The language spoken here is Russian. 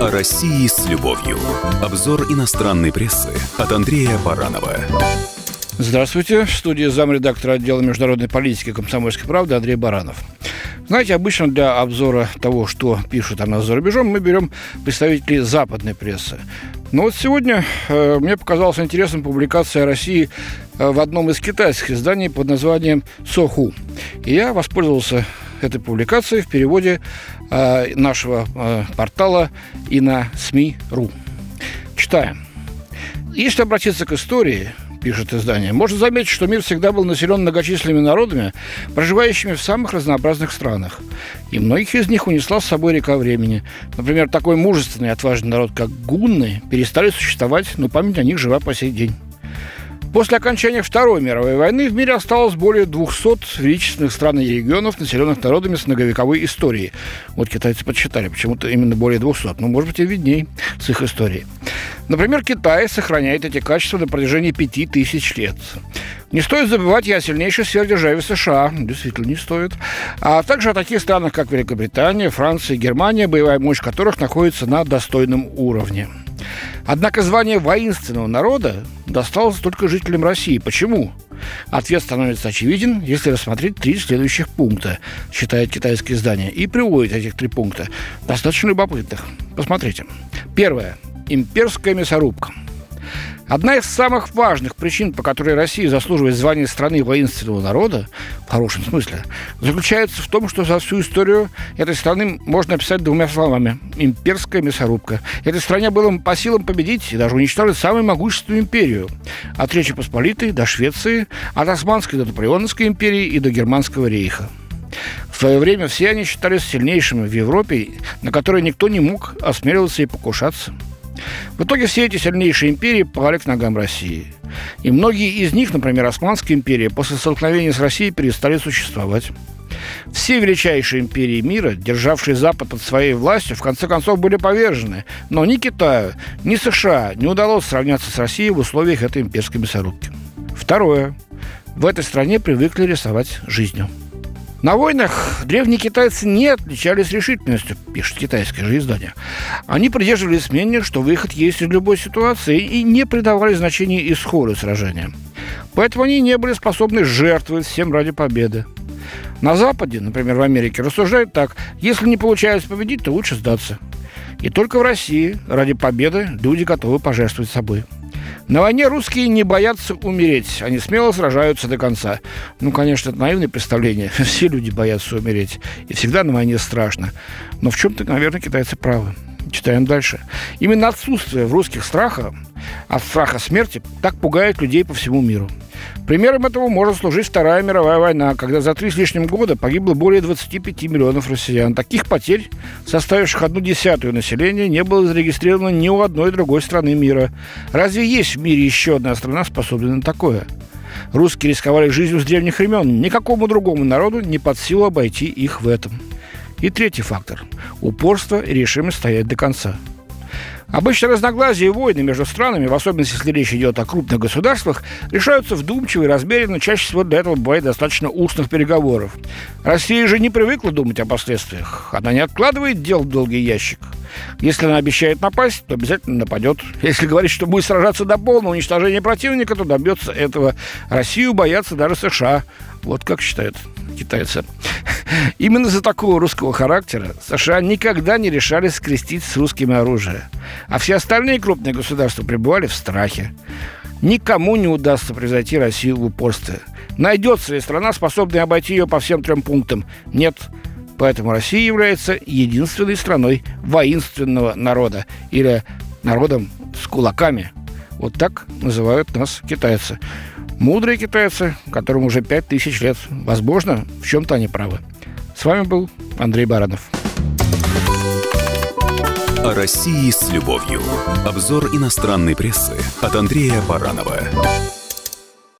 О России с любовью. Обзор иностранной прессы от Андрея Баранова. Здравствуйте. В студии замредактора отдела международной политики комсомольской правды Андрей Баранов. Знаете, обычно для обзора того, что пишут о нас за рубежом, мы берем представителей западной прессы. Но вот сегодня э, мне показалась интересная публикация России э, в одном из китайских изданий под названием «Соху». И я воспользовался этой публикацией в переводе э, нашего э, портала и на СМИ.ру. Читаем. Если обратиться к истории, пишет издание, можно заметить, что мир всегда был населен многочисленными народами, проживающими в самых разнообразных странах. И многих из них унесла с собой река времени. Например, такой мужественный и отважный народ, как гунны, перестали существовать, но память о них жива по сей день. После окончания Второй мировой войны в мире осталось более 200 величественных стран и регионов, населенных народами с многовековой историей. Вот китайцы подсчитали, почему-то именно более 200. Ну, может быть, и видней с их историей. Например, Китай сохраняет эти качества на протяжении пяти тысяч лет. Не стоит забывать и о сильнейшей сверхдержаве США, действительно не стоит, а также о таких странах, как Великобритания, Франция и Германия, боевая мощь которых находится на достойном уровне. Однако звание воинственного народа досталось только жителям России. Почему? Ответ становится очевиден, если рассмотреть три следующих пункта, считает китайское издание, и приводит этих три пункта, достаточно любопытных. Посмотрите. Первое. Имперская мясорубка – Одна из самых важных причин, по которой Россия заслуживает звания страны воинственного народа, в хорошем смысле, заключается в том, что за всю историю этой страны можно описать двумя словами – имперская мясорубка. Этой стране было по силам победить и даже уничтожить самую могущественную империю. От Речи Посполитой до Швеции, от Османской до Наполеоновской империи и до Германского рейха. В свое время все они считались сильнейшими в Европе, на которые никто не мог осмеливаться и покушаться – в итоге все эти сильнейшие империи пали к ногам России. И многие из них, например, Османская империя, после столкновения с Россией перестали существовать. Все величайшие империи мира, державшие Запад под своей властью, в конце концов были повержены. Но ни Китаю, ни США не удалось сравняться с Россией в условиях этой имперской мясорубки. Второе. В этой стране привыкли рисовать жизнью. На войнах древние китайцы не отличались решительностью, пишет китайское же издание. Они придерживались мнения, что выход есть из любой ситуации и не придавали значения исходу сражения. Поэтому они не были способны жертвовать всем ради победы. На Западе, например, в Америке, рассуждают так, если не получается победить, то лучше сдаться. И только в России ради победы люди готовы пожертвовать собой. На войне русские не боятся умереть, они смело сражаются до конца. Ну, конечно, это наивное представление. Все люди боятся умереть, и всегда на войне страшно. Но в чем-то, наверное, китайцы правы. Читаем дальше. Именно отсутствие в русских страха, от страха смерти, так пугает людей по всему миру. Примером этого может служить Вторая мировая война, когда за три с лишним года погибло более 25 миллионов россиян. Таких потерь, составивших одну десятую населения, не было зарегистрировано ни у одной другой страны мира. Разве есть в мире еще одна страна, способная на такое? Русские рисковали жизнью с древних времен. Никакому другому народу не под силу обойти их в этом. И третий фактор – упорство и решимость стоять до конца – Обычно разногласия и войны между странами, в особенности если речь идет о крупных государствах, решаются вдумчиво и размеренно, чаще всего для этого бывает достаточно устных переговоров. Россия же не привыкла думать о последствиях. Она не откладывает дел в долгий ящик. Если она обещает напасть, то обязательно нападет. Если говорит, что будет сражаться до полного уничтожения противника, то добьется этого. Россию боятся даже США. Вот как считают китайцы. Именно за такого русского характера США никогда не решались скрестить с русскими оружие. А все остальные крупные государства пребывали в страхе. Никому не удастся превзойти Россию в упорстве. Найдется ли страна, способная обойти ее по всем трем пунктам? Нет. Поэтому Россия является единственной страной воинственного народа или народом с кулаками. Вот так называют нас китайцы. Мудрые китайцы, которым уже пять тысяч лет. Возможно, в чем-то они правы. С вами был Андрей Баранов. О России с любовью. Обзор иностранной прессы от Андрея Баранова.